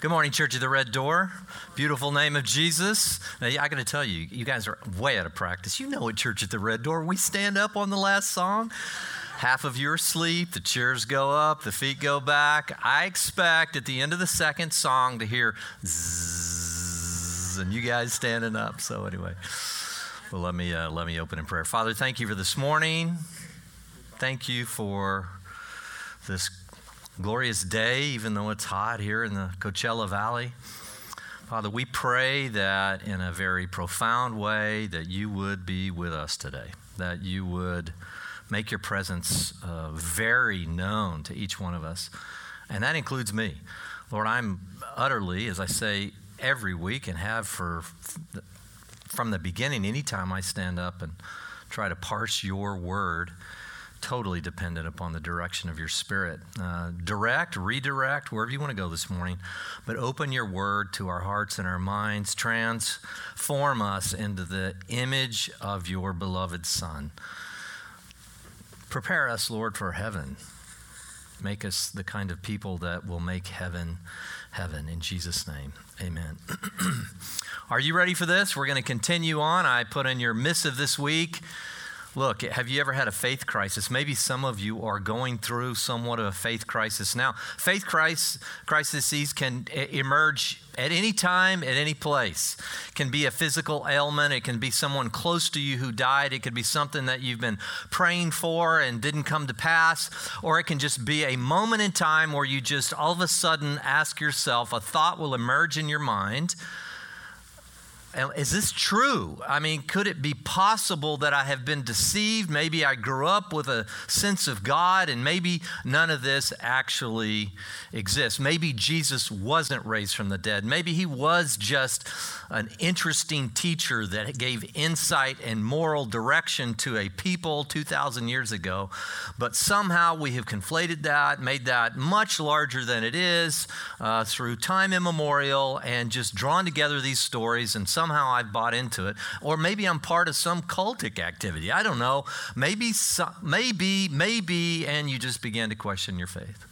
Good morning, Church of the Red Door. Beautiful name of Jesus. Now, I got to tell you, you guys are way out of practice. You know at Church at the Red Door, we stand up on the last song. Half of you are asleep, the chairs go up, the feet go back. I expect at the end of the second song to hear zzz, and you guys standing up. So, anyway, well, let me, uh, let me open in prayer. Father, thank you for this morning. Thank you for this glorious day, even though it's hot here in the Coachella Valley. Father, we pray that in a very profound way that you would be with us today, that you would make your presence uh, very known to each one of us, and that includes me. Lord, I'm utterly, as I say every week and have for from the beginning, anytime I stand up and try to parse your word, totally dependent upon the direction of your spirit. Uh, direct, redirect, wherever you want to go this morning, but open your word to our hearts and our minds. Transform us into the image of your beloved Son. Prepare us, Lord, for heaven. Make us the kind of people that will make heaven heaven. In Jesus' name, amen. Are you ready for this? We're going to continue on. I put in your missive this week Look, have you ever had a faith crisis? Maybe some of you are going through somewhat of a faith crisis now. Faith crisis, crises can emerge at any time, at any place. It can be a physical ailment. It can be someone close to you who died. It could be something that you've been praying for and didn't come to pass. Or it can just be a moment in time where you just all of a sudden ask yourself, a thought will emerge in your mind is this true? I mean, could it be possible that I have been deceived? Maybe I grew up with a sense of God, and maybe none of this actually exists. Maybe Jesus wasn't raised from the dead. Maybe he was just an interesting teacher that gave insight and moral direction to a people 2,000 years ago. But somehow we have conflated that, made that much larger than it is uh, through time immemorial, and just drawn together these stories and somehow I've bought into it. Or maybe I'm part of some cultic activity. I don't know. Maybe, maybe, maybe, and you just begin to question your faith.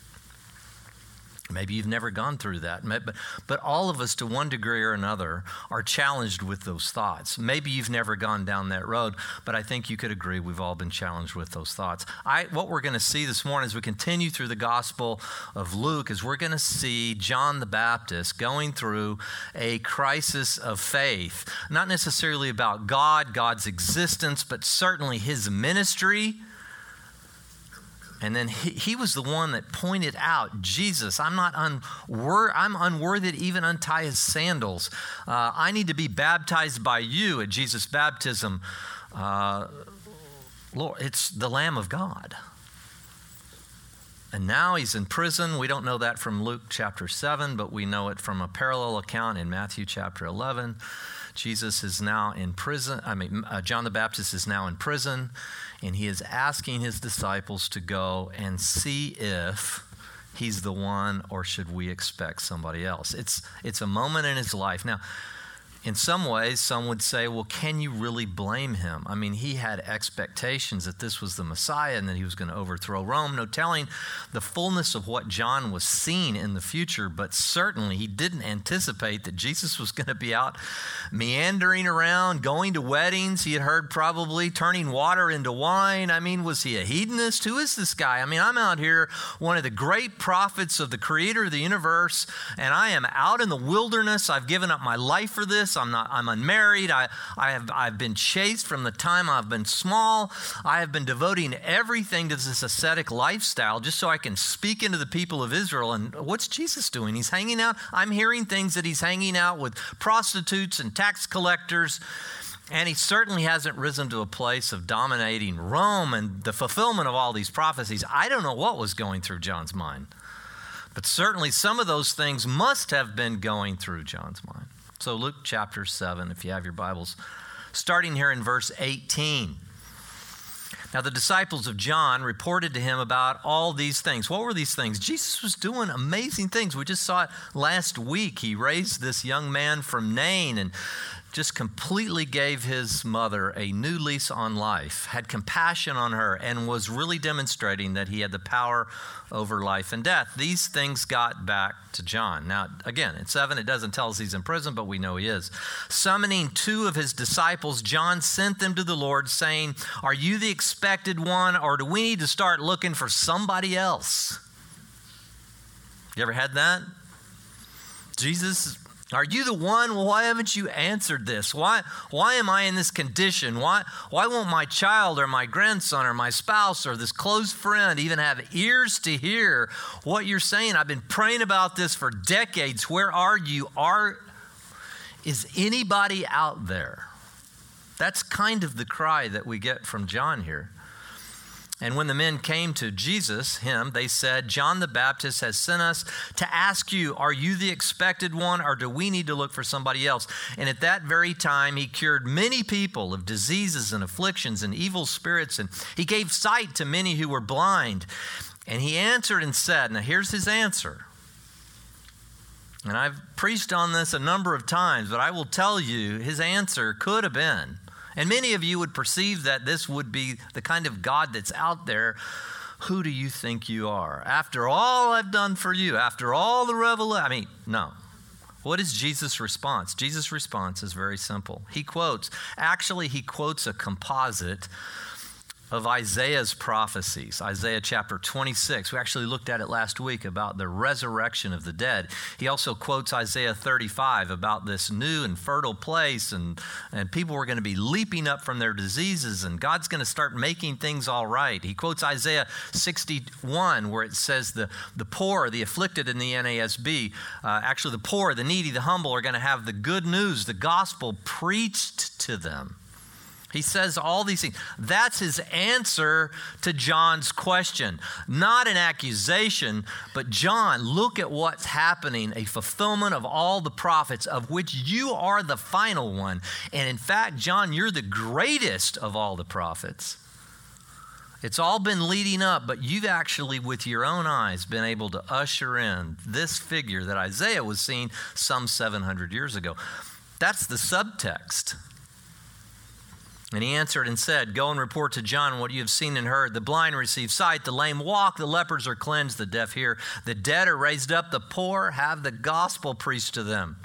Maybe you've never gone through that, but, but all of us, to one degree or another, are challenged with those thoughts. Maybe you've never gone down that road, but I think you could agree we've all been challenged with those thoughts. I, what we're going to see this morning as we continue through the Gospel of Luke is we're going to see John the Baptist going through a crisis of faith, not necessarily about God, God's existence, but certainly his ministry and then he, he, was the one that pointed out, Jesus, I'm not unwor- I'm unworthy to even untie his sandals. Uh, I need to be baptized by you at Jesus' baptism. Uh, Lord, it's the Lamb of God. And now he's in prison. We don't know that from Luke chapter 7, but we know it from a parallel account in Matthew chapter 11. Jesus is now in prison. I mean, uh, John the Baptist is now in prison and he is asking his disciples to go and see if he's the one or should we expect somebody else. It's, it's a moment in his life. Now, in some ways, some would say, well, can you really blame him? I mean, he had expectations that this was the Messiah and that he was going to overthrow Rome. No telling the fullness of what John was seeing in the future, but certainly he didn't anticipate that Jesus was going to be out meandering around, going to weddings. He had heard probably turning water into wine. I mean, was he a hedonist? Who is this guy? I mean, I'm out here, one of the great prophets of the creator of the universe, and I am out in the wilderness. I've given up my life for this. I'm not I'm unmarried. I, I have I've been chased from the time I've been small. I have been devoting everything to this ascetic lifestyle just so I can speak into the people of Israel. And what's Jesus doing? He's hanging out. I'm hearing things that he's hanging out with prostitutes and tax collectors. And he certainly hasn't risen to a place of dominating Rome and the fulfillment of all these prophecies. I don't know what was going through John's mind. But certainly some of those things must have been going through John's mind. So, Luke chapter 7, if you have your Bibles, starting here in verse 18. Now, the disciples of John reported to him about all these things. What were these things? Jesus was doing amazing things. We just saw it last week. He raised this young man from Nain and just completely gave his mother a new lease on life, had compassion on her, and was really demonstrating that he had the power over life and death. These things got back to John. Now, again, in 7, it doesn't tell us he's in prison, but we know he is. Summoning two of his disciples, John sent them to the Lord, saying, Are you the expected one, or do we need to start looking for somebody else? You ever had that? Jesus are you the one? Well, why haven't you answered this? Why, why am I in this condition? Why, why won't my child or my grandson or my spouse or this close friend even have ears to hear what you're saying? I've been praying about this for decades. Where are you? Are, is anybody out there? That's kind of the cry that we get from John here. And when the men came to Jesus, him, they said, John the Baptist has sent us to ask you, Are you the expected one, or do we need to look for somebody else? And at that very time, he cured many people of diseases and afflictions and evil spirits, and he gave sight to many who were blind. And he answered and said, Now here's his answer. And I've preached on this a number of times, but I will tell you, his answer could have been and many of you would perceive that this would be the kind of God that's out there. Who do you think you are? After all I've done for you, after all the revelation, I mean, no. What is Jesus' response? Jesus' response is very simple. He quotes, actually, he quotes a composite of Isaiah's prophecies, Isaiah chapter 26. We actually looked at it last week about the resurrection of the dead. He also quotes Isaiah 35 about this new and fertile place, and, and people were going to be leaping up from their diseases, and God's going to start making things all right. He quotes Isaiah 61, where it says the, the poor, the afflicted in the NASB, uh, actually, the poor, the needy, the humble are going to have the good news, the gospel preached to them. He says all these things. That's his answer to John's question. Not an accusation, but John, look at what's happening a fulfillment of all the prophets, of which you are the final one. And in fact, John, you're the greatest of all the prophets. It's all been leading up, but you've actually, with your own eyes, been able to usher in this figure that Isaiah was seeing some 700 years ago. That's the subtext. And he answered and said, Go and report to John what you have seen and heard. The blind receive sight, the lame walk, the lepers are cleansed, the deaf hear, the dead are raised up, the poor have the gospel preached to them.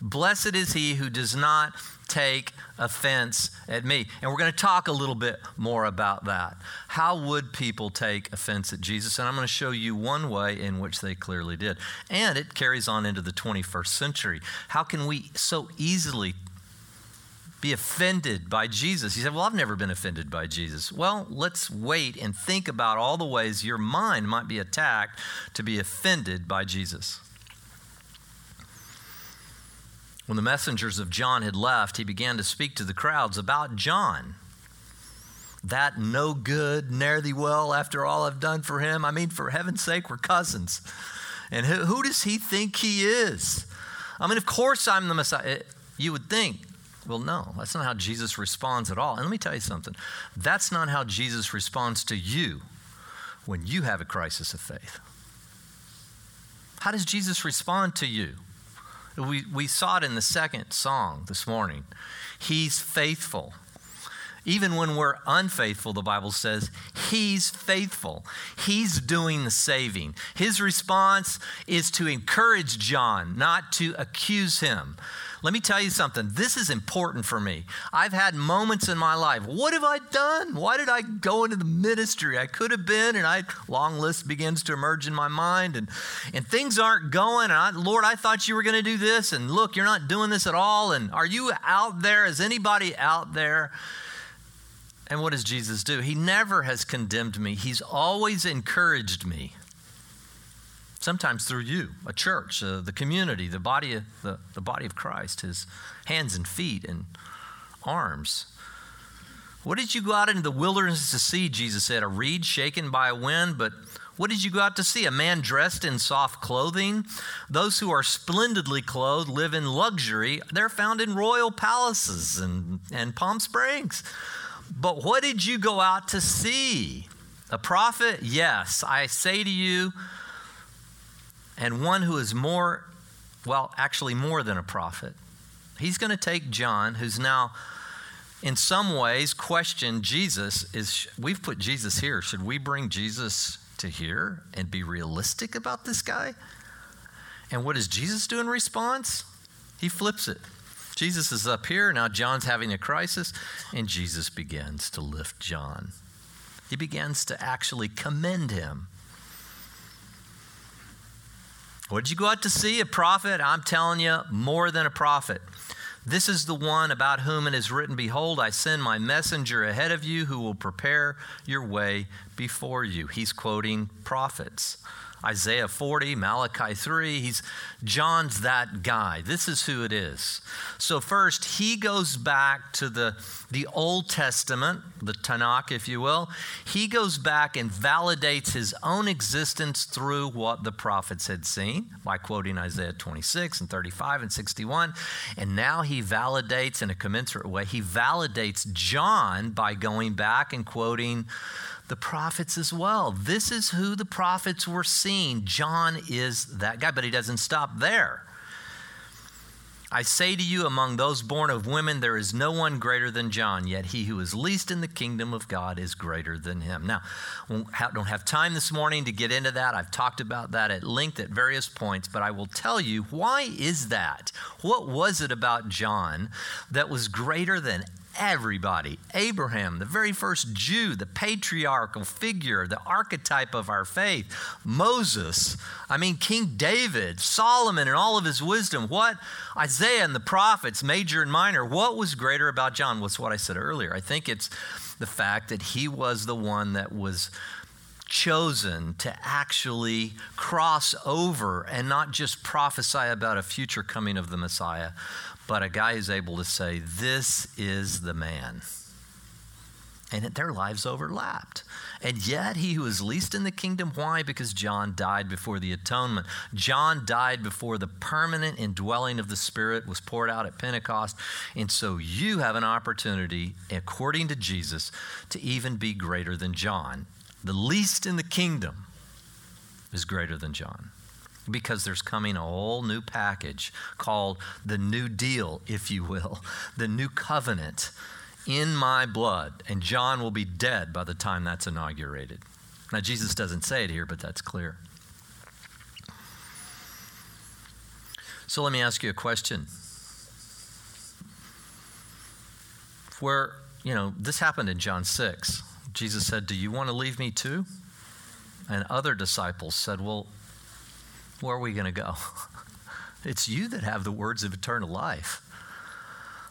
Blessed is he who does not take offense at me. And we're going to talk a little bit more about that. How would people take offense at Jesus? And I'm going to show you one way in which they clearly did. And it carries on into the 21st century. How can we so easily be offended by Jesus. He said, Well, I've never been offended by Jesus. Well, let's wait and think about all the ways your mind might be attacked to be offended by Jesus. When the messengers of John had left, he began to speak to the crowds about John. That no good, ne'er thee well, after all I've done for him. I mean, for heaven's sake, we're cousins. And who, who does he think he is? I mean, of course I'm the Messiah. You would think well, no, that's not how Jesus responds at all. And let me tell you something that's not how Jesus responds to you when you have a crisis of faith. How does Jesus respond to you? We, we saw it in the second song this morning. He's faithful. Even when we're unfaithful, the Bible says He's faithful. He's doing the saving. His response is to encourage John, not to accuse him. Let me tell you something. This is important for me. I've had moments in my life. What have I done? Why did I go into the ministry? I could have been, and I long list begins to emerge in my mind, and and things aren't going. And I, Lord, I thought you were going to do this, and look, you're not doing this at all. And are you out there? Is anybody out there? And what does Jesus do? He never has condemned me. He's always encouraged me sometimes through you, a church, uh, the community, the body, of, the, the body of Christ, his hands and feet and arms. What did you go out into the wilderness to see? Jesus said, a reed shaken by a wind, but what did you go out to see? A man dressed in soft clothing? Those who are splendidly clothed live in luxury. They're found in royal palaces and, and Palm Springs. But what did you go out to see? A prophet? Yes, I say to you, and one who is more, well, actually more than a prophet. He's going to take John, who's now in some ways questioned Jesus is we've put Jesus here. Should we bring Jesus to here and be realistic about this guy? And what does Jesus do in response? He flips it. Jesus is up here, now John's having a crisis, and Jesus begins to lift John. He begins to actually commend him. What did you go out to see? A prophet? I'm telling you, more than a prophet. This is the one about whom it is written Behold, I send my messenger ahead of you who will prepare your way before you. He's quoting prophets. Isaiah 40, Malachi 3. He's John's that guy. This is who it is. So first, he goes back to the, the Old Testament, the Tanakh, if you will. He goes back and validates his own existence through what the prophets had seen by quoting Isaiah 26 and 35 and 61. And now he validates in a commensurate way, he validates John by going back and quoting the prophets as well. This is who the prophets were seeing. John is that guy, but he doesn't stop there. I say to you, among those born of women, there is no one greater than John, yet he who is least in the kingdom of God is greater than him. Now, don't have time this morning to get into that. I've talked about that at length at various points, but I will tell you why is that? What was it about John that was greater than everybody. Abraham, the very first Jew, the patriarchal figure, the archetype of our faith. Moses, I mean, King David, Solomon, and all of his wisdom. What? Isaiah and the prophets, major and minor. What was greater about John? Was what I said earlier. I think it's the fact that he was the one that was chosen to actually cross over and not just prophesy about a future coming of the Messiah, but a guy who's able to say, This is the man. And their lives overlapped. And yet, he who is least in the kingdom, why? Because John died before the atonement. John died before the permanent indwelling of the Spirit was poured out at Pentecost. And so, you have an opportunity, according to Jesus, to even be greater than John. The least in the kingdom is greater than John because there's coming a whole new package called the New Deal, if you will, the New Covenant in my blood. And John will be dead by the time that's inaugurated. Now, Jesus doesn't say it here, but that's clear. So let me ask you a question. Where, you know, this happened in John 6. Jesus said, Do you want to leave me too? And other disciples said, Well, where are we going to go? it's you that have the words of eternal life.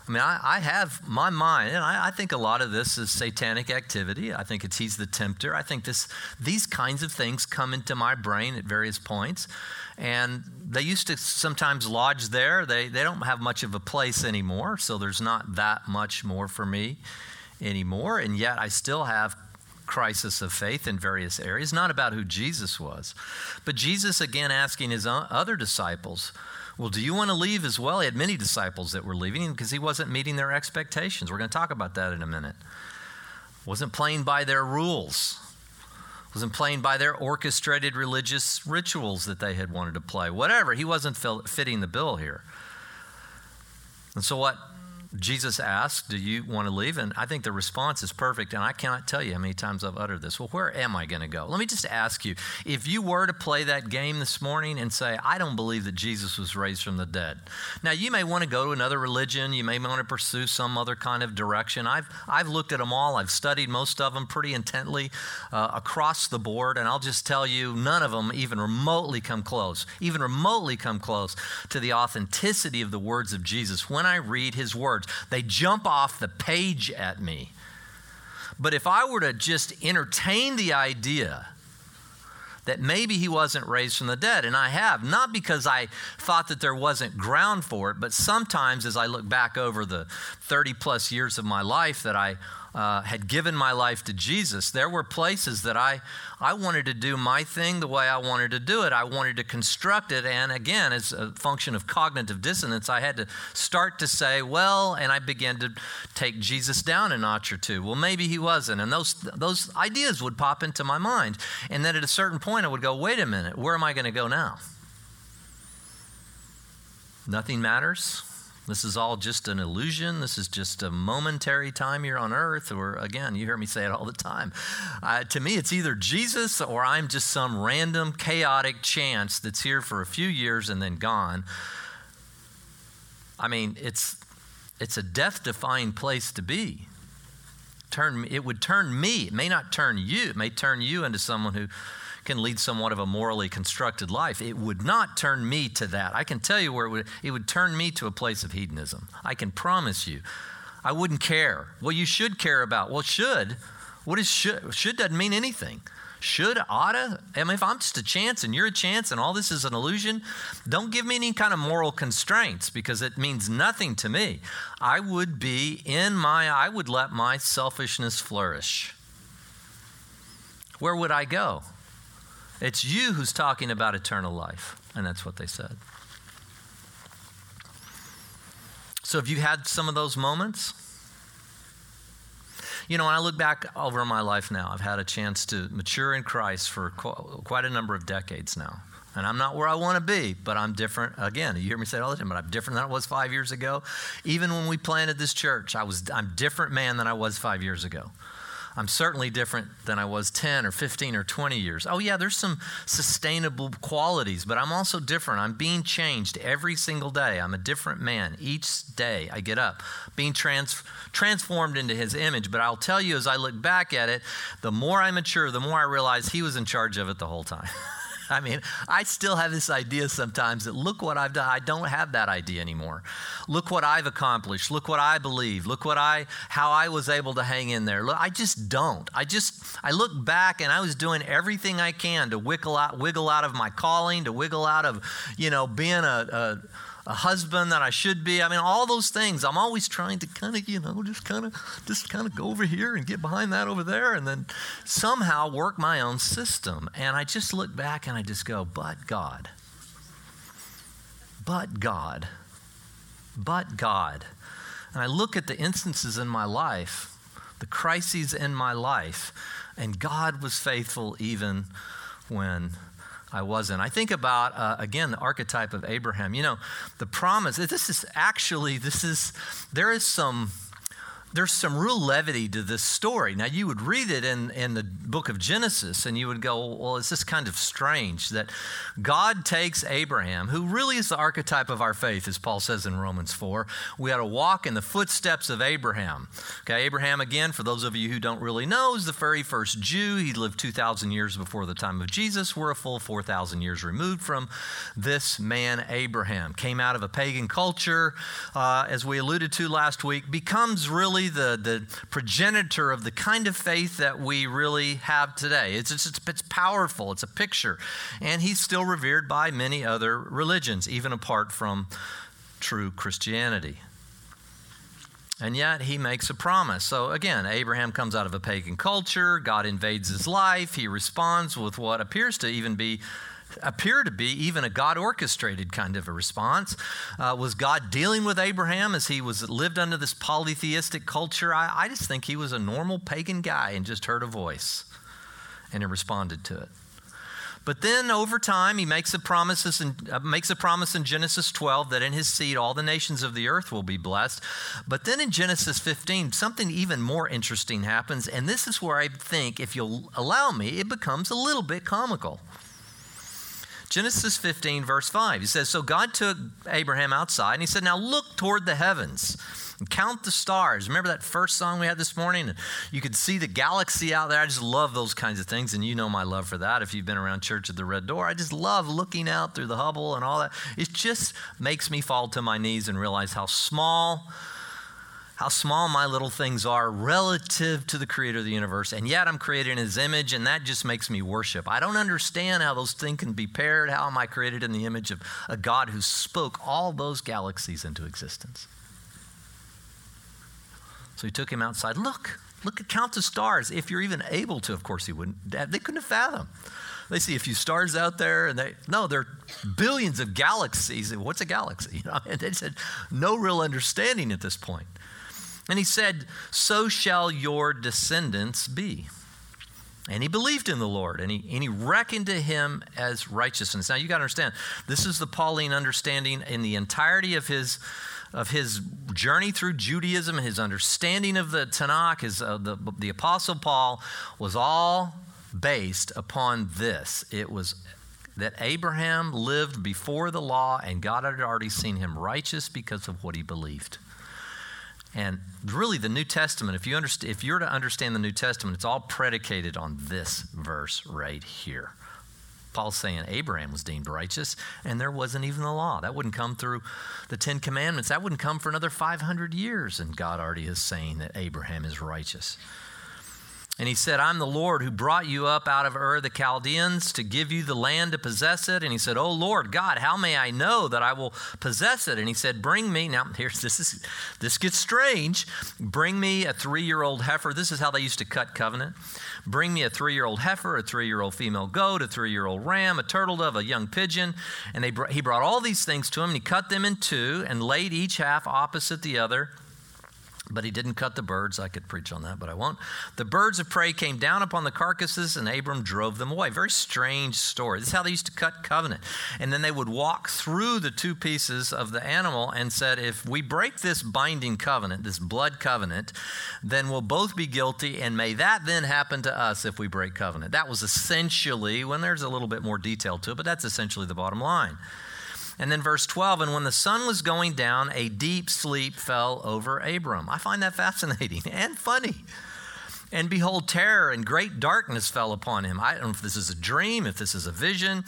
I mean, I, I have my mind, and I, I, think a lot of this is satanic activity. I think it's he's the tempter. I think this these kinds of things come into my brain at various points, and they used to sometimes lodge there. They they don't have much of a place anymore, so there's not that much more for me anymore. And yet, I still have crisis of faith in various areas, not about who Jesus was. But Jesus, again, asking his other disciples, Well, do you want to leave as well? He had many disciples that were leaving because he wasn't meeting their expectations. We're going to talk about that in a minute. Wasn't playing by their rules, wasn't playing by their orchestrated religious rituals that they had wanted to play. Whatever. He wasn't fitting the bill here. And so, what Jesus asked, Do you want to leave? And I think the response is perfect. And I cannot tell you how many times I've uttered this. Well, where am I going to go? Let me just ask you if you were to play that game this morning and say, I don't believe that Jesus was raised from the dead. Now, you may want to go to another religion. You may want to pursue some other kind of direction. I've, I've looked at them all, I've studied most of them pretty intently uh, across the board. And I'll just tell you, none of them even remotely come close, even remotely come close to the authenticity of the words of Jesus. When I read his words, words. They jump off the page at me. But if I were to just entertain the idea that maybe he wasn't raised from the dead, and I have, not because I thought that there wasn't ground for it, but sometimes as I look back over the 30 plus years of my life that I uh, had given my life to Jesus, there were places that I, I wanted to do my thing the way I wanted to do it. I wanted to construct it. And again, as a function of cognitive dissonance, I had to start to say, well, and I began to take Jesus down a notch or two. Well, maybe he wasn't. And those, those ideas would pop into my mind. And then at a certain point, I would go, wait a minute, where am I going to go now? Nothing matters This is all just an illusion. This is just a momentary time you're on earth. Or again, you hear me say it all the time. Uh, to me, it's either Jesus or I'm just some random, chaotic chance that's here for a few years and then gone. I mean, it's, it's a death defying place to be. Turn, it would turn me, it may not turn you, it may turn you into someone who can lead somewhat of a morally constructed life. It would not turn me to that. I can tell you where it would, it would turn me to a place of hedonism. I can promise you. I wouldn't care. Well, you should care about. Well, should. What is should? Should doesn't mean anything. Should, oughta. I mean, if I'm just a chance and you're a chance and all this is an illusion, don't give me any kind of moral constraints because it means nothing to me. I would be in my, I would let my selfishness flourish. Where would I go? It's you who's talking about eternal life. And that's what they said. So, have you had some of those moments? You know, when I look back over my life now, I've had a chance to mature in Christ for quite a number of decades now. And I'm not where I want to be, but I'm different. Again, you hear me say it all the time, but I'm different than I was five years ago. Even when we planted this church, I was I'm different man than I was five years ago. I'm certainly different than I was 10 or 15 or 20 years. Oh, yeah, there's some sustainable qualities, but I'm also different. I'm being changed every single day. I'm a different man each day I get up, being trans- transformed into his image. But I'll tell you, as I look back at it, the more I mature, the more I realize he was in charge of it the whole time. I mean, I still have this idea sometimes that look what I've done. I don't have that idea anymore. Look what I've accomplished. Look what I believe. Look what I how I was able to hang in there. Look, I just don't. I just I look back and I was doing everything I can to wiggle out wiggle out of my calling, to wiggle out of, you know, being a, a a husband that I should be. I mean, all those things. I'm always trying to kind of, you know, just kind of, just kind of go over here and get behind that over there, and then somehow work my own system. And I just look back and I just go, but God, but God, but God. And I look at the instances in my life, the crises in my life, and God was faithful even when I wasn't. I think about, uh, again, the archetype of Abraham. You know, the promise, this is actually, this is, there is some there's some real levity to this story. Now, you would read it in, in the book of Genesis and you would go, well, it's just kind of strange that God takes Abraham, who really is the archetype of our faith, as Paul says in Romans 4. We ought to walk in the footsteps of Abraham. Okay, Abraham, again, for those of you who don't really know, is the very first Jew. He lived 2,000 years before the time of Jesus. We're a full 4,000 years removed from this man, Abraham. Came out of a pagan culture, uh, as we alluded to last week, becomes really really the, the progenitor of the kind of faith that we really have today. It's, it's, it's powerful, it's a picture. And he's still revered by many other religions, even apart from true Christianity. And yet he makes a promise. So again, Abraham comes out of a pagan culture. God invades his life. He responds with what appears to even be appear to be even a God orchestrated kind of a response. Uh, was God dealing with Abraham as he was lived under this polytheistic culture? I, I just think he was a normal pagan guy and just heard a voice and he responded to it. But then over time, he makes a, promises in, uh, makes a promise in Genesis 12 that in his seed all the nations of the earth will be blessed. But then in Genesis 15, something even more interesting happens. And this is where I think, if you'll allow me, it becomes a little bit comical. Genesis 15, verse 5. He says, So God took Abraham outside and he said, Now look toward the heavens and count the stars. Remember that first song we had this morning? You could see the galaxy out there. I just love those kinds of things. And you know my love for that if you've been around church at the Red Door. I just love looking out through the Hubble and all that. It just makes me fall to my knees and realize how small how small my little things are relative to the creator of the universe. And yet I'm created in his image, and that just makes me worship. I don't understand how those things can be paired. How am I created in the image of a God who spoke all those galaxies into existence? So he took him outside. Look, look at count the stars. If you're even able to, of course he wouldn't. They couldn't have fathomed. They see a few stars out there, and they no, there are billions of galaxies. What's a galaxy? You know, and they said no real understanding at this point. And he said, So shall your descendants be. And he believed in the Lord, and he, and he reckoned to him as righteousness. Now you got to understand, this is the Pauline understanding in the entirety of his of his journey through Judaism, his understanding of the Tanakh, his, uh, the, the Apostle Paul was all based upon this. It was that Abraham lived before the law and God had already seen him righteous because of what he believed. And really, the New Testament, if, you understand, if you're to understand the New Testament, it's all predicated on this verse right here. Paul's saying Abraham was deemed righteous, and there wasn't even the law. That wouldn't come through the Ten Commandments. That wouldn't come for another 500 years, and God already is saying that Abraham is righteous. And he said, I'm the Lord who brought you up out of Ur the Chaldeans to give you the land to possess it. And he said, Oh Lord God, how may I know that I will possess it? And he said, Bring me, now here's this is this gets strange. Bring me a three-year-old heifer. This is how they used to cut covenant. Bring me a three-year-old heifer, a three-year-old female goat, a three-year-old ram, a turtle dove, a young pigeon. And they br- he brought all these things to him, and he cut them in two and laid each half opposite the other. But he didn't cut the birds. I could preach on that, but I won't. The birds of prey came down upon the carcasses, and Abram drove them away. Very strange story. This is how they used to cut covenant. And then they would walk through the two pieces of the animal and said, If we break this binding covenant, this blood covenant, then we'll both be guilty, and may that then happen to us if we break covenant. That was essentially, when there's a little bit more detail to it, but that's essentially the bottom line. And then verse 12, and when the sun was going down, a deep sleep fell over Abram. I find that fascinating and funny. And behold, terror and great darkness fell upon him. I don't know if this is a dream, if this is a vision.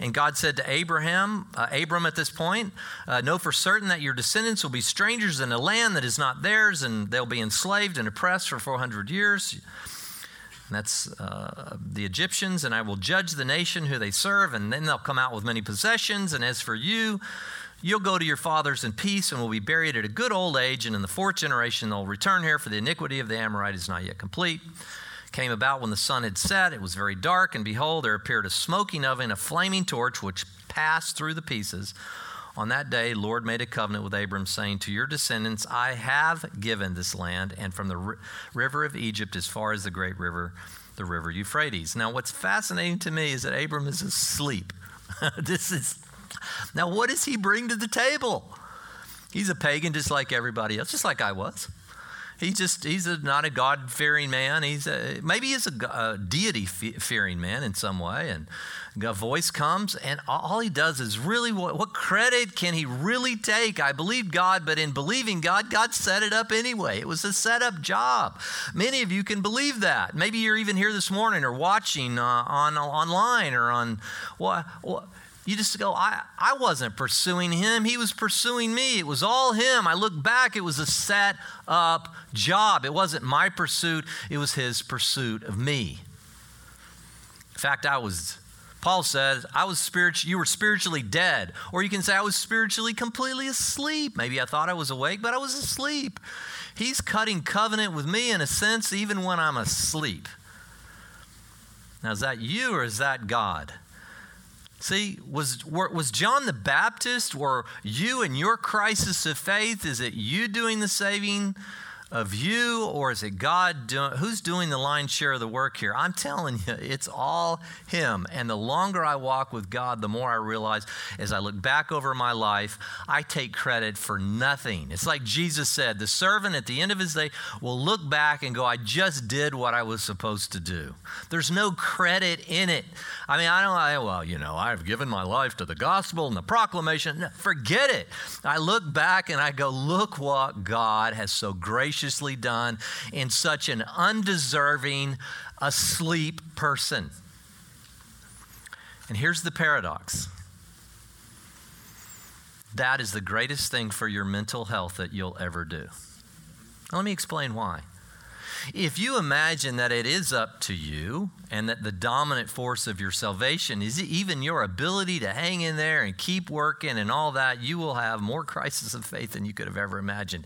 And God said to Abraham, uh, Abram at this point, uh, Know for certain that your descendants will be strangers in a land that is not theirs, and they'll be enslaved and oppressed for 400 years. And that's uh, the Egyptians, and I will judge the nation who they serve, and then they'll come out with many possessions. And as for you, you'll go to your fathers in peace and will be buried at a good old age. And in the fourth generation, they'll return here, for the iniquity of the Amorite is not yet complete. Came about when the sun had set, it was very dark, and behold, there appeared a smoking oven, a flaming torch, which passed through the pieces. On that day, Lord made a covenant with Abram, saying, To your descendants I have given this land, and from the river of Egypt as far as the great river, the river Euphrates. Now, what's fascinating to me is that Abram is asleep. this is now, what does he bring to the table? He's a pagan just like everybody else, just like I was. He just, he's a, not a God fearing man. He's a, maybe he's a, a deity fearing man in some way. And a voice comes, and all he does is really what, what credit can he really take? I believe God, but in believing God, God set it up anyway. It was a set up job. Many of you can believe that. Maybe you're even here this morning or watching uh, on online or on what. Well, you just go, I, I wasn't pursuing him. He was pursuing me. It was all him. I look back, it was a set up job. It wasn't my pursuit, it was his pursuit of me. In fact, I was, Paul says, I was spiritual, you were spiritually dead. Or you can say, I was spiritually completely asleep. Maybe I thought I was awake, but I was asleep. He's cutting covenant with me in a sense, even when I'm asleep. Now, is that you or is that God? See, was, was John the Baptist, were you in your crisis of faith, is it you doing the saving? Of you or is it God doing who's doing the lion's share of the work here? I'm telling you, it's all him. And the longer I walk with God, the more I realize as I look back over my life, I take credit for nothing. It's like Jesus said, the servant at the end of his day will look back and go, I just did what I was supposed to do. There's no credit in it. I mean, I don't I, well, you know, I've given my life to the gospel and the proclamation. No, forget it. I look back and I go, look what God has so graciously graciously done in such an undeserving, asleep person. And here's the paradox that is the greatest thing for your mental health that you'll ever do. Now, let me explain why. If you imagine that it is up to you and that the dominant force of your salvation is even your ability to hang in there and keep working and all that, you will have more crisis of faith than you could have ever imagined.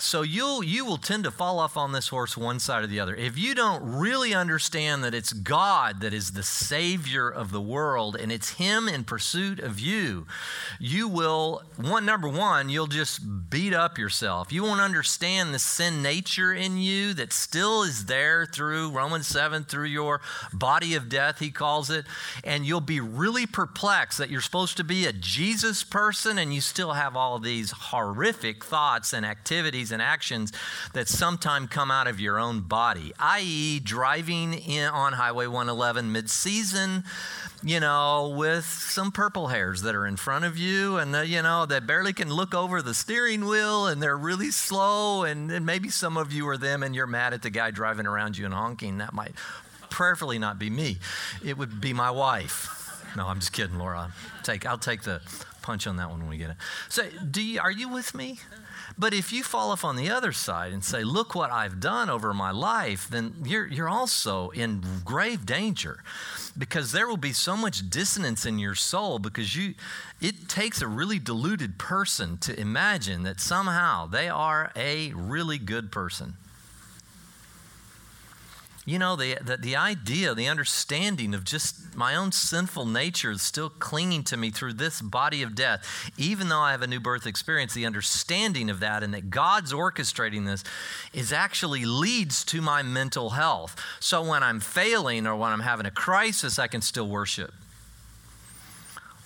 So you'll you will tend to fall off on this horse one side or the other. If you don't really understand that it's God that is the savior of the world and it's him in pursuit of you, you will one number 1, you'll just beat up yourself. You won't understand the sin nature in you that's still is there through Romans 7, through your body of death, he calls it. And you'll be really perplexed that you're supposed to be a Jesus person and you still have all of these horrific thoughts and activities and actions that sometime come out of your own body, i.e., driving in on Highway 111 mid season you know, with some purple hairs that are in front of you and, the, you know, that barely can look over the steering wheel and they're really slow. And, and maybe some of you are them and you're mad at the guy driving around you and honking. That might prayerfully not be me, it would be my wife. No, I'm just kidding, Laura. Take, I'll take the punch on that one when we get it. So, do you, are you with me? But if you fall off on the other side and say, Look what I've done over my life, then you're, you're also in grave danger because there will be so much dissonance in your soul because you it takes a really deluded person to imagine that somehow they are a really good person you know, the, the, the, idea, the understanding of just my own sinful nature is still clinging to me through this body of death, even though I have a new birth experience, the understanding of that and that God's orchestrating this is actually leads to my mental health. So when I'm failing or when I'm having a crisis, I can still worship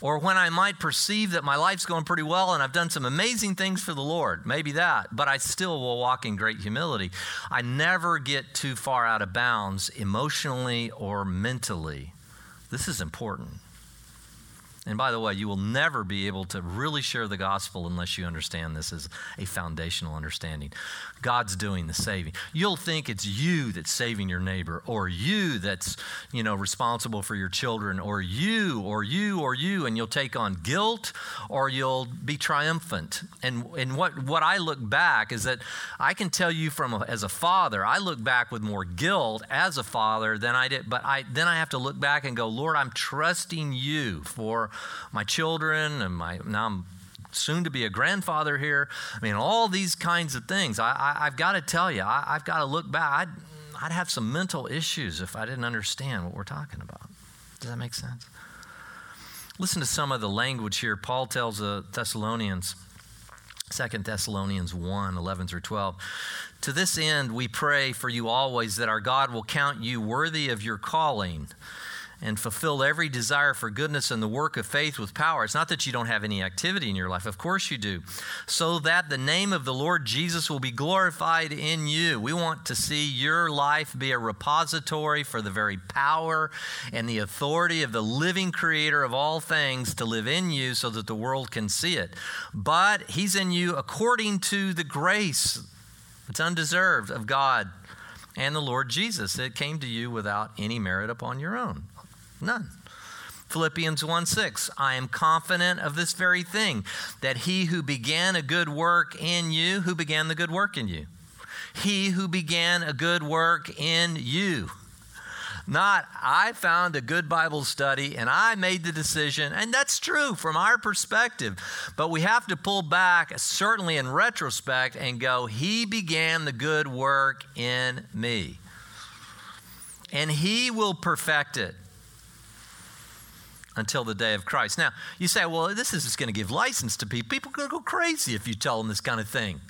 or when I might perceive that my life's going pretty well and I've done some amazing things for the Lord, maybe that, but I still will walk in great humility. I never get too far out of bounds emotionally or mentally. This is important. And by the way, you will never be able to really share the gospel unless you understand this as a foundational understanding. God's doing the saving. You'll think it's you that's saving your neighbor, or you that's, you know, responsible for your children, or you, or you, or you, and you'll take on guilt, or you'll be triumphant. And and what what I look back is that I can tell you from a, as a father, I look back with more guilt as a father than I did, but I then I have to look back and go, Lord, I'm trusting you for my children and my now I'm soon to be a grandfather here. I mean, all these kinds of things. I, have got to tell you, I, have got to look back. I'd, I'd have some mental issues if I didn't understand what we're talking about. Does that make sense? Listen to some of the language here. Paul tells the Thessalonians, 2 Thessalonians 1 11 through 12. To this end, we pray for you always that our God will count you worthy of your calling and fulfill every desire for goodness and the work of faith with power. It's not that you don't have any activity in your life, of course you do, so that the name of the Lord Jesus will be glorified in you. We want to see your life be a repository for the very power and the authority of the living creator of all things to live in you so that the world can see it. But He's in you according to the grace, it's undeserved of God and the Lord Jesus. It came to you without any merit upon your own. None. Philippians 1 6, I am confident of this very thing, that he who began a good work in you, who began the good work in you? He who began a good work in you. Not, I found a good Bible study and I made the decision. And that's true from our perspective. But we have to pull back, certainly in retrospect, and go, He began the good work in me. And He will perfect it until the day of Christ. Now, you say, well, this is just going to give license to people. People are going to go crazy if you tell them this kind of thing.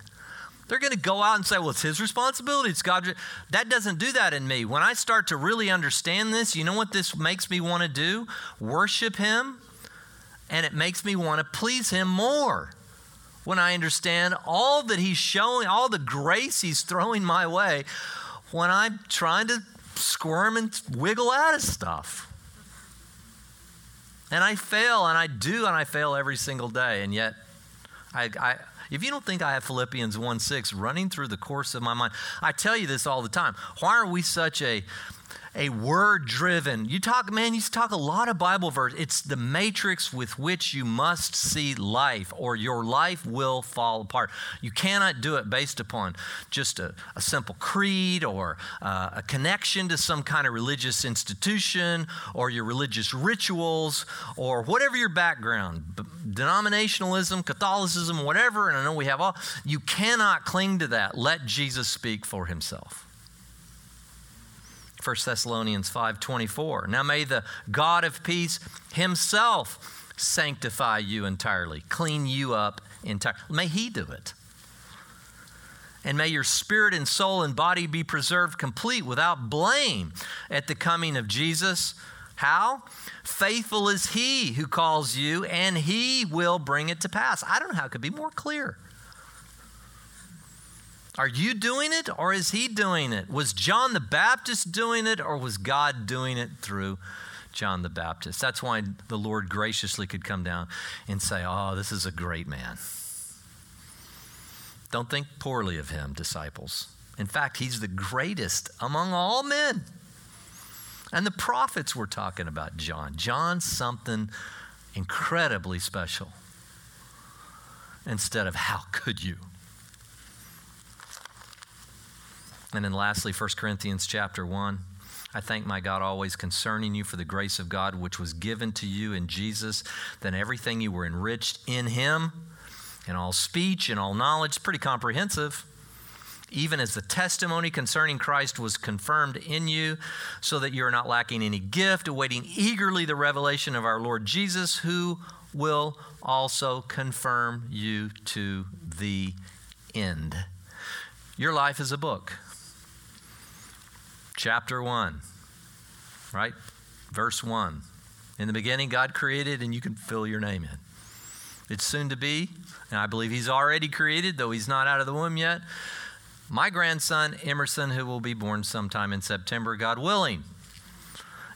They're going to go out and say, well, it's his responsibility. It's God's. That doesn't do that in me. When I start to really understand this, you know what this makes me want to do? Worship him, and it makes me want to please him more. When I understand all that he's showing, all the grace he's throwing my way, when I'm trying to squirm and wiggle out of stuff. And I fail, and I do, and I fail every single day. And yet, I, I, if you don't think I have Philippians 1 6 running through the course of my mind, I tell you this all the time. Why are we such a a word driven. You talk, man, you talk a lot of Bible verse. It's the matrix with which you must see life, or your life will fall apart. You cannot do it based upon just a, a simple creed or uh, a connection to some kind of religious institution or your religious rituals or whatever your background, denominationalism, Catholicism, whatever. And I know we have all. You cannot cling to that. Let Jesus speak for himself. 1 Thessalonians 5:24. Now may the God of peace himself sanctify you entirely, clean you up entirely. May he do it. And may your spirit and soul and body be preserved complete without blame at the coming of Jesus. How? Faithful is he who calls you, and he will bring it to pass. I don't know how it could be more clear. Are you doing it or is he doing it? Was John the Baptist doing it or was God doing it through John the Baptist? That's why the Lord graciously could come down and say, Oh, this is a great man. Don't think poorly of him, disciples. In fact, he's the greatest among all men. And the prophets were talking about John. John's something incredibly special. Instead of, how could you? And then lastly, 1 Corinthians chapter 1. I thank my God always concerning you for the grace of God which was given to you in Jesus, then everything you were enriched in him, in all speech and all knowledge, pretty comprehensive, even as the testimony concerning Christ was confirmed in you, so that you are not lacking any gift, awaiting eagerly the revelation of our Lord Jesus, who will also confirm you to the end. Your life is a book chapter 1, right? Verse 1. In the beginning, God created, and you can fill your name in. It's soon to be, and I believe He's already created, though He's not out of the womb yet. My grandson, Emerson, who will be born sometime in September, God willing.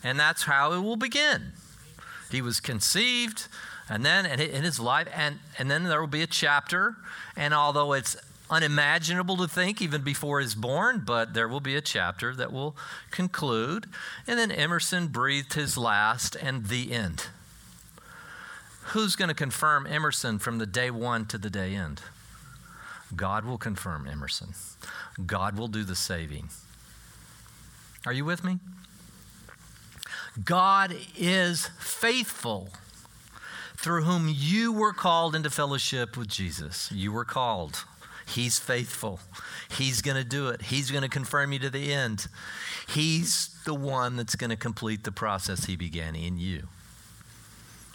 And that's how it will begin. He was conceived, and then in his life, and, and then there will be a chapter. And although it's unimaginable to think even before he's born, but there will be a chapter that will conclude. And then Emerson breathed his last and the end. Who's going to confirm Emerson from the day one to the day end? God will confirm Emerson. God will do the saving. Are you with me? God is faithful through whom you were called into fellowship with Jesus. You were called. He's faithful. He's going to do it. He's going to confirm you to the end. He's the one that's going to complete the process He began in you.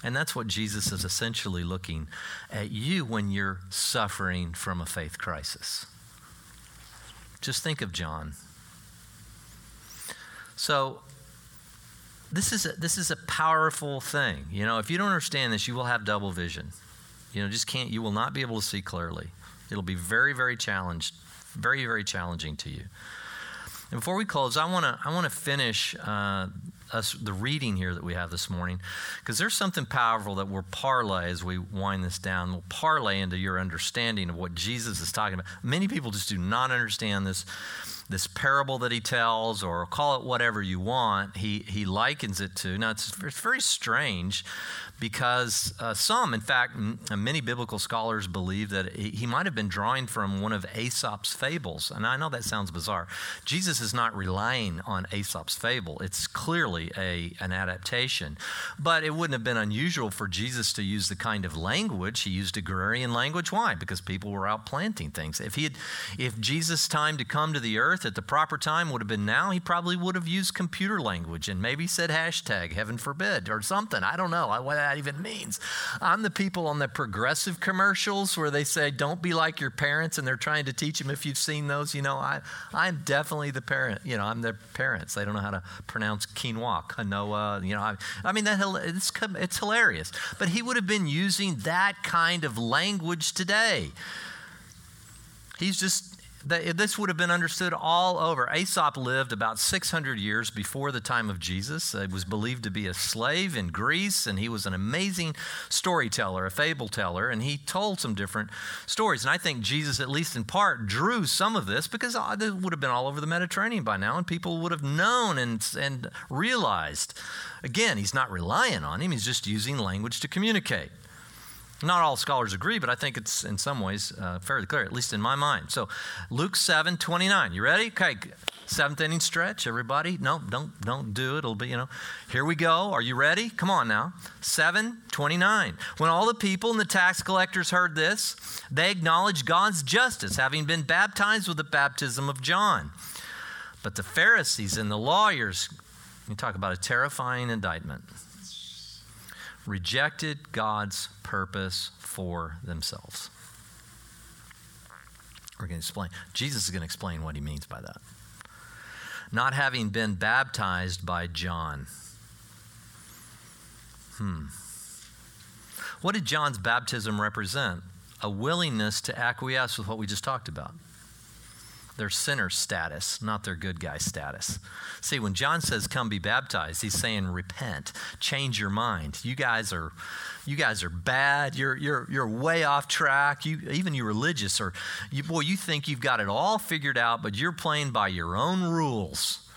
And that's what Jesus is essentially looking at you when you're suffering from a faith crisis. Just think of John. So, this is a, this is a powerful thing. You know, if you don't understand this, you will have double vision. You know, just can't. You will not be able to see clearly. It'll be very, very challenged, very, very challenging to you. And before we close, I want to I want to finish uh, us the reading here that we have this morning, because there's something powerful that we'll parlay as we wind this down. We'll parlay into your understanding of what Jesus is talking about. Many people just do not understand this this parable that he tells, or call it whatever you want. He he likens it to. Now it's, it's very strange because uh, some, in fact, m- many biblical scholars believe that he, he might have been drawing from one of Aesop's fables. And I know that sounds bizarre. Jesus is not relying on Aesop's fable, it's clearly a, an adaptation. But it wouldn't have been unusual for Jesus to use the kind of language he used agrarian language. Why? Because people were out planting things. If, he had, if Jesus' time to come to the earth at the proper time would have been now, he probably would have used computer language and maybe said hashtag, heaven forbid, or something. I don't know. what that even means. I'm the people on the progressive commercials where they say, don't be like your parents, and they're trying to teach them if you've seen those. You know, I, I'm definitely the parent. You know, I'm their parents. They don't know how to pronounce quinoa, quinoa. You know, I, I mean, that, it's, it's hilarious. But he would have been using that kind of language today. He's just this would have been understood all over. Aesop lived about 600 years before the time of Jesus. He was believed to be a slave in Greece, and he was an amazing storyteller, a fable teller, and he told some different stories. And I think Jesus, at least in part, drew some of this because uh, it would have been all over the Mediterranean by now, and people would have known and, and realized. Again, he's not relying on him, he's just using language to communicate. Not all scholars agree, but I think it's in some ways uh, fairly clear, at least in my mind. So, Luke 7 29. You ready? Okay, seventh inning stretch, everybody. No, don't, don't do it. It'll be, you know. Here we go. Are you ready? Come on now. 7 29. When all the people and the tax collectors heard this, they acknowledged God's justice, having been baptized with the baptism of John. But the Pharisees and the lawyers, you talk about a terrifying indictment rejected God's purpose for themselves. We're going to explain. Jesus is going to explain what he means by that. Not having been baptized by John. Hmm. What did John's baptism represent? A willingness to acquiesce with what we just talked about their sinner status, not their good guy status. See, when John says come be baptized, he's saying repent, change your mind. You guys are you guys are bad. You're you're you're way off track. You even you religious or you boy, you think you've got it all figured out, but you're playing by your own rules.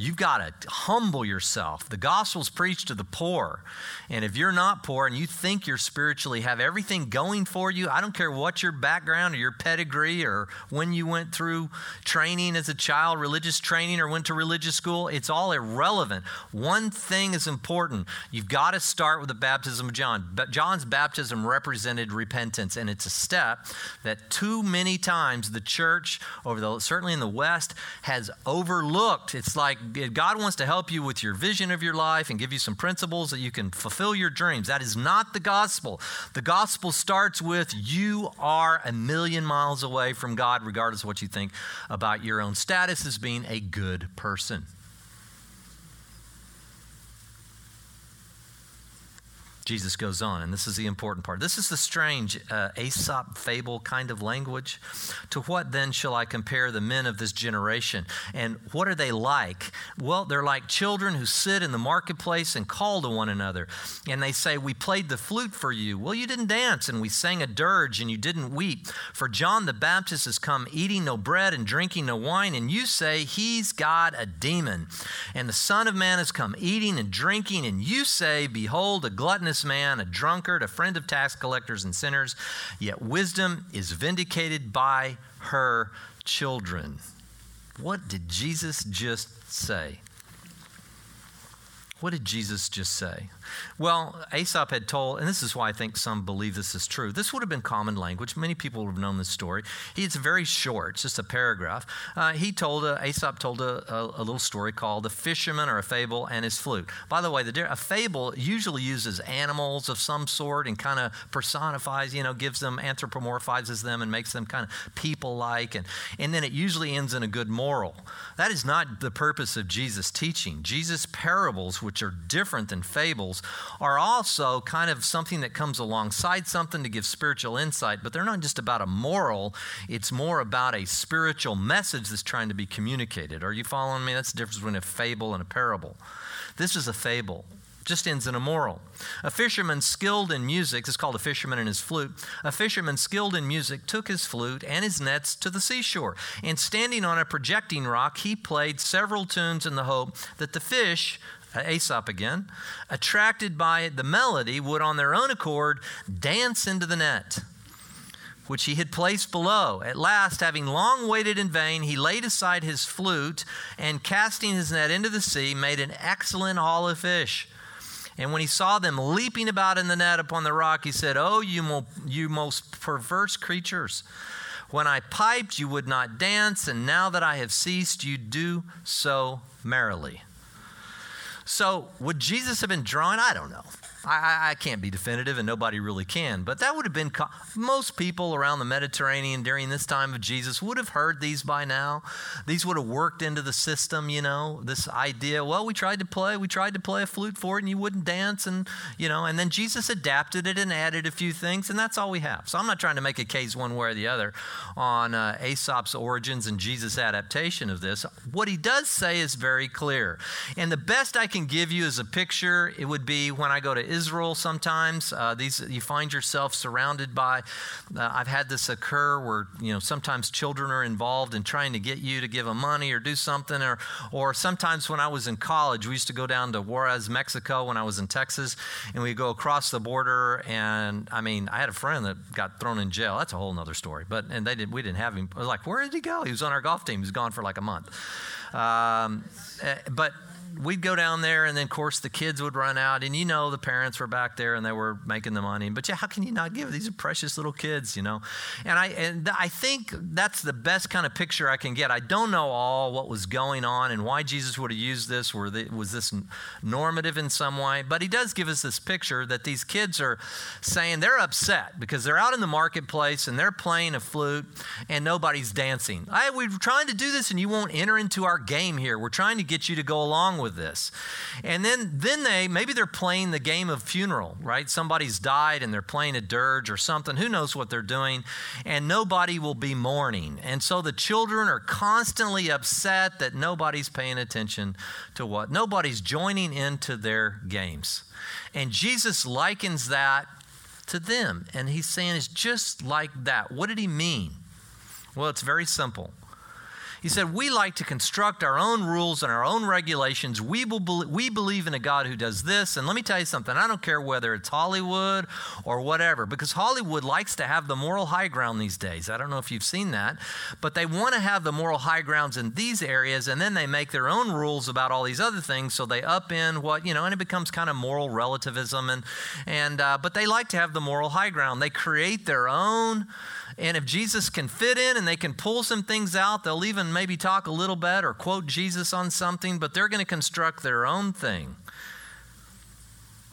You've got to humble yourself. The gospel's preached to the poor. And if you're not poor and you think you're spiritually have everything going for you, I don't care what your background or your pedigree or when you went through training as a child, religious training, or went to religious school, it's all irrelevant. One thing is important. You've got to start with the baptism of John. But John's baptism represented repentance, and it's a step that too many times the church, over the certainly in the West, has overlooked. It's like God wants to help you with your vision of your life and give you some principles that you can fulfill your dreams. That is not the gospel. The gospel starts with you are a million miles away from God, regardless of what you think about your own status as being a good person. Jesus goes on, and this is the important part. This is the strange uh, Aesop fable kind of language. To what then shall I compare the men of this generation? And what are they like? Well, they're like children who sit in the marketplace and call to one another. And they say, We played the flute for you. Well, you didn't dance, and we sang a dirge, and you didn't weep. For John the Baptist has come eating no bread and drinking no wine, and you say, He's got a demon. And the Son of Man has come eating and drinking, and you say, Behold, a gluttonous man, a drunkard, a friend of tax collectors and sinners, yet wisdom is vindicated by her children. What did Jesus just say? What did Jesus just say? Well, Aesop had told, and this is why I think some believe this is true. This would have been common language. Many people would have known this story. It's very short, it's just a paragraph. Uh, he told, a, Aesop told a, a, a, little story called The Fisherman or a Fable and His Flute. By the way, the, a fable usually uses animals of some sort and kind of personifies, you know, gives them, anthropomorphizes them and makes them kind of people like. And, and then it usually ends in a good moral. That is not the purpose of Jesus' teaching. Jesus' parables, which are different than fables, are also kind of something that comes alongside something to give spiritual insight, but they're not just about a moral, it's more about a spiritual message that's trying to be communicated. Are you following me? That's the difference between a fable and a parable. This is a fable just ends in a moral. A fisherman skilled in music, is called a fisherman and his flute. A fisherman skilled in music took his flute and his nets to the seashore, and standing on a projecting rock, he played several tunes in the hope that the fish Aesop again, attracted by the melody, would on their own accord dance into the net, which he had placed below. At last, having long waited in vain, he laid aside his flute and, casting his net into the sea, made an excellent haul of fish. And when he saw them leaping about in the net upon the rock, he said, Oh, you, mo- you most perverse creatures. When I piped, you would not dance, and now that I have ceased, you do so merrily. So, would Jesus have been drawn? I don't know. I, I, can't be definitive, and nobody really can. But that would have been co- most people around the Mediterranean during this time of Jesus would have heard these by now. These would have worked into the system, you know. This idea, well, we tried to play, we tried to play a flute for it, and you wouldn't dance, and you know. And then Jesus adapted it and added a few things, and that's all we have. So I'm not trying to make a case one way or the other on uh, Aesop's origins and Jesus' adaptation of this. What he does say is very clear, and the best I can give you as a picture. It would be when I go to Israel sometimes. Uh, these you find yourself surrounded by. Uh, I've had this occur where you know sometimes children are involved in trying to get you to give them money or do something, or or sometimes when I was in college, we used to go down to Juarez, Mexico, when I was in Texas, and we go across the border. And I mean, I had a friend that got thrown in jail. That's a whole other story. But and they didn't we didn't have him. I was like, where did he go? He was on our golf team. He was gone for like a month. Um, eh, but we'd go down there, and then, of course, the kids would run out, and you know, the parents were back there and they were making the money. But yeah, how can you not give? These are precious little kids, you know. And I and I think that's the best kind of picture I can get. I don't know all what was going on and why Jesus would have used this. Were the, was this normative in some way? But he does give us this picture that these kids are saying they're upset because they're out in the marketplace and they're playing a flute and nobody's dancing. I, we're trying to do this and you won't enter into our game here. We're trying to get you to go along with this. And then, then they, maybe they're playing the game of funeral, right? Somebody's died and they're playing a dirge or something. Who knows what they're doing? And nobody will be mourning. And so the children are constantly upset that nobody's paying attention to what, nobody's joining into their games. And Jesus likens that to them. And he's saying it's just like that. What did he mean? Well, it's very simple. He said, We like to construct our own rules and our own regulations. We, be- we believe in a God who does this. And let me tell you something I don't care whether it's Hollywood or whatever, because Hollywood likes to have the moral high ground these days. I don't know if you've seen that, but they want to have the moral high grounds in these areas, and then they make their own rules about all these other things. So they up in what, you know, and it becomes kind of moral relativism. And, and uh, but they like to have the moral high ground. They create their own and if Jesus can fit in and they can pull some things out, they'll even maybe talk a little bit or quote Jesus on something, but they're going to construct their own thing.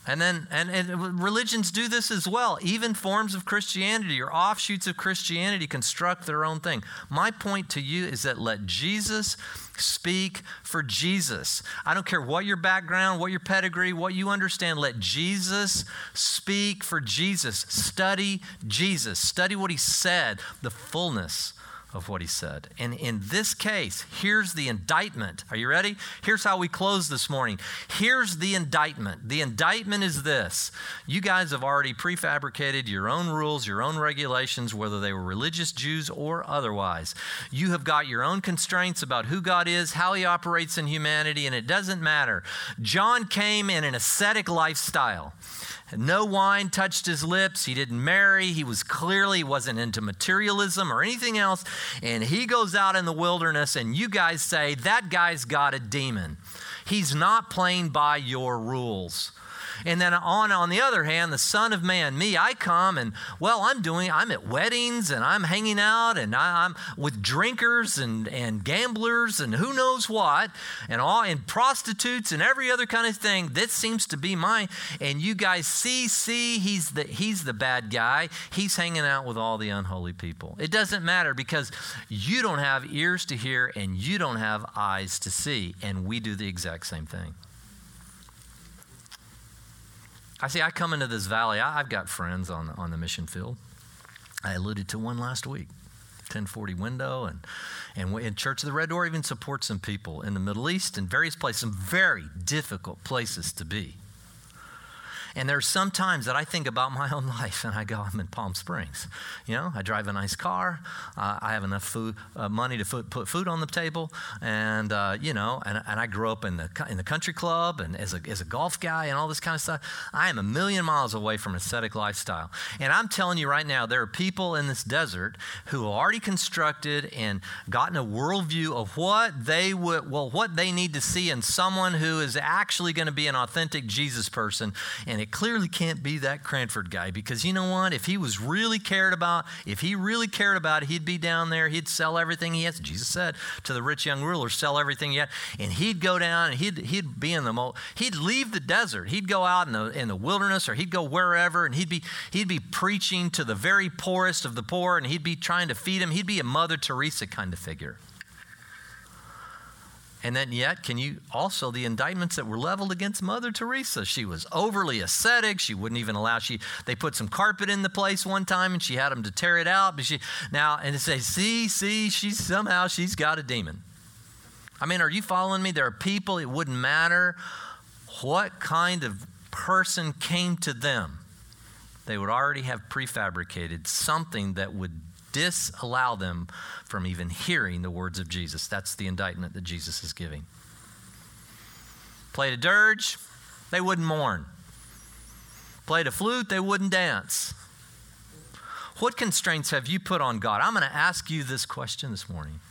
And then, and, and, religions do this as well. Even forms of Christianity or offshoots of Christianity construct their own thing. My point to you is that let Jesus speak for Jesus. I don't care what your background, what your pedigree, what you understand. Let Jesus speak for Jesus. Study Jesus. Study what he said, the fullness of what he said. And in this case, here's the indictment. Are you ready? Here's how we close this morning. Here's the indictment. The indictment is this you guys have already prefabricated your own rules, your own regulations, whether they were religious Jews or otherwise. You have got your own constraints about who God is, how he operates in humanity, and it doesn't matter. John came in an ascetic lifestyle. No wine touched his lips. He didn't marry. He was clearly wasn't into materialism or anything else. And he goes out in the wilderness, and you guys say, That guy's got a demon. He's not playing by your rules. And then on on the other hand, the Son of Man, me, I come and well, I'm doing, I'm at weddings and I'm hanging out and I, am with drinkers and, and gamblers and who knows what, and all and prostitutes and every other kind of thing. This seems to be mine. And you guys see, see, he's the he's the bad guy. He's hanging out with all the unholy people. It doesn't matter because you don't have ears to hear and you don't have eyes to see. And we do the exact same thing. I see, I come into this valley, I, have got friends on, on the mission field. I alluded to one last week. 1040 window and and, and church of the red door even supports some people in the middle east and various places some very difficult places to be and there's some times that I think about my own life and I go, I'm in Palm Springs. You know, I drive a nice car. Uh, I have enough food, uh, money to food, put food on the table. And, uh, you know, and, and I grew up in the, in the country club and as a, as a golf guy and all this kind of stuff. I am a million miles away from ascetic lifestyle. And I'm telling you right now, there are people in this desert who have already constructed and gotten a worldview of what they would, well, what they need to see in someone who is actually going to be an authentic Jesus person. And it clearly can't be that Cranford guy because you know what? If he was really cared about, if he really cared about it, he'd be down there. He'd sell everything he has. Jesus said to the rich young ruler, sell everything he had. And he'd go down and he'd, he'd be in the, mo- he'd leave the desert. He'd go out in the, in the wilderness or he'd go wherever and he'd be, he'd be preaching to the very poorest of the poor and he'd be trying to feed him. He'd be a Mother Teresa kind of figure. And then, yet, can you also the indictments that were leveled against Mother Teresa? She was overly ascetic. She wouldn't even allow. She they put some carpet in the place one time, and she had them to tear it out. But she now and to say, see, see, she's somehow she's got a demon. I mean, are you following me? There are people. It wouldn't matter what kind of person came to them. They would already have prefabricated something that would disallow them from even hearing the words of Jesus. That's the indictment that Jesus is giving. Played a dirge, they wouldn't mourn. Played a flute, they wouldn't dance. What constraints have you put on God? I'm going to ask you this question this morning.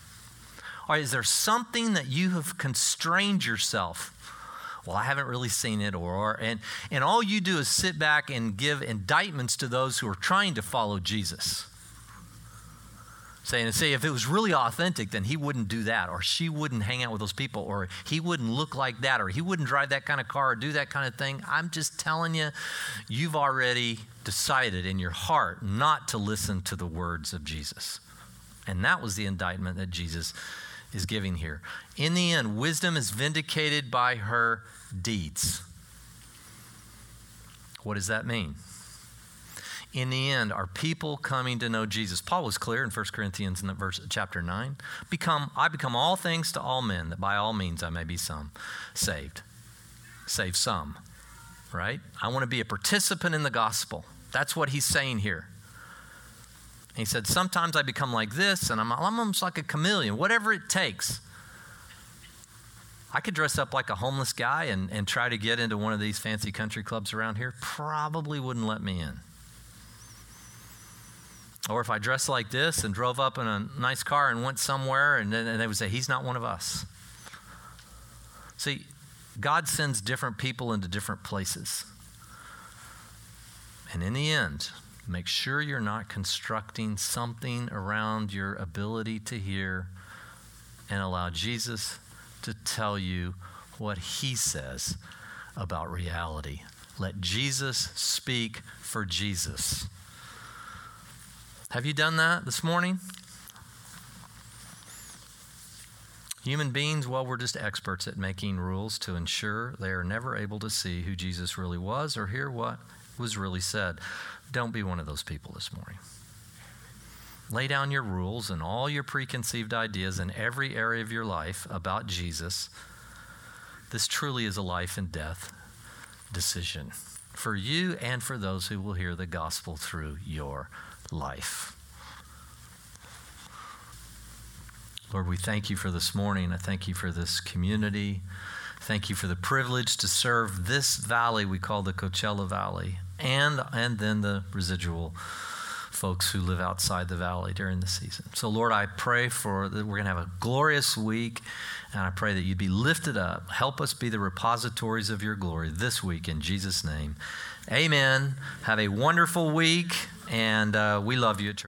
Or is there something that you have constrained yourself well, I haven't really seen it, or, and, and all you do is sit back and give indictments to those who are trying to follow Jesus. Saying, say, if it was really authentic, then he wouldn't do that, or she wouldn't hang out with those people, or he wouldn't look like that, or he wouldn't drive that kind of car, or do that kind of thing. I'm just telling you, you've already decided in your heart not to listen to the words of Jesus. And that was the indictment that Jesus is giving here. In the end, wisdom is vindicated by her deeds. What does that mean? In the end, are people coming to know Jesus? Paul was clear in 1 Corinthians in verse, chapter 9. Become, I become all things to all men, that by all means I may be some saved. Save some, right? I want to be a participant in the gospel. That's what he's saying here. he said, Sometimes I become like this, and I'm, I'm almost like a chameleon, whatever it takes. I could dress up like a homeless guy and, and try to get into one of these fancy country clubs around here. Probably wouldn't let me in. Or if I dressed like this and drove up in a nice car and went somewhere, and then and they would say, He's not one of us. See, God sends different people into different places. And in the end, make sure you're not constructing something around your ability to hear and allow Jesus to tell you what he says about reality. Let Jesus speak for Jesus. Have you done that this morning? Human beings, well, we're just experts at making rules to ensure they are never able to see who Jesus really was or hear what was really said. Don't be one of those people this morning. Lay down your rules and all your preconceived ideas in every area of your life about Jesus. This truly is a life and death decision for you and for those who will hear the gospel through your life. Lord, we thank you for this morning. I thank you for this community. Thank you for the privilege to serve this valley we call the Coachella Valley and, and then the residual folks who live outside the valley during the season. So, Lord, I pray for that we're going to have a glorious week, and I pray that you'd be lifted up. Help us be the repositories of your glory this week in Jesus' name. Amen. Have a wonderful week, and uh, we love you at church.